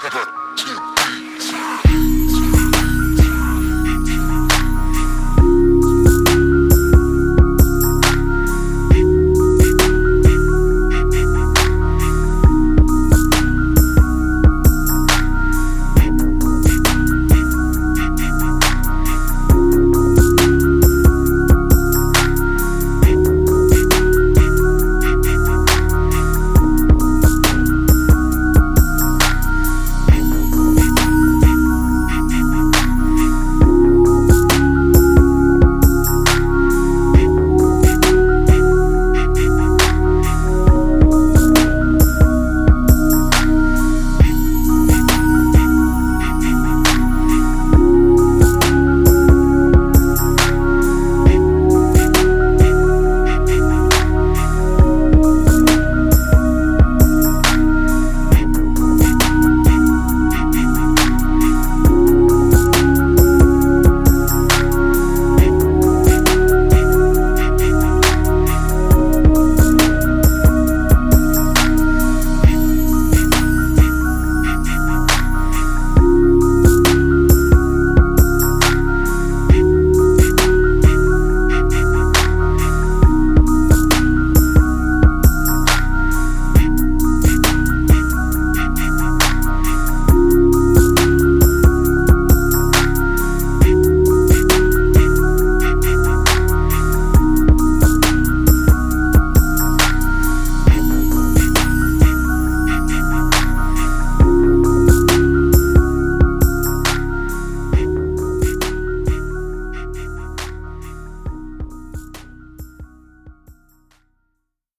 Two.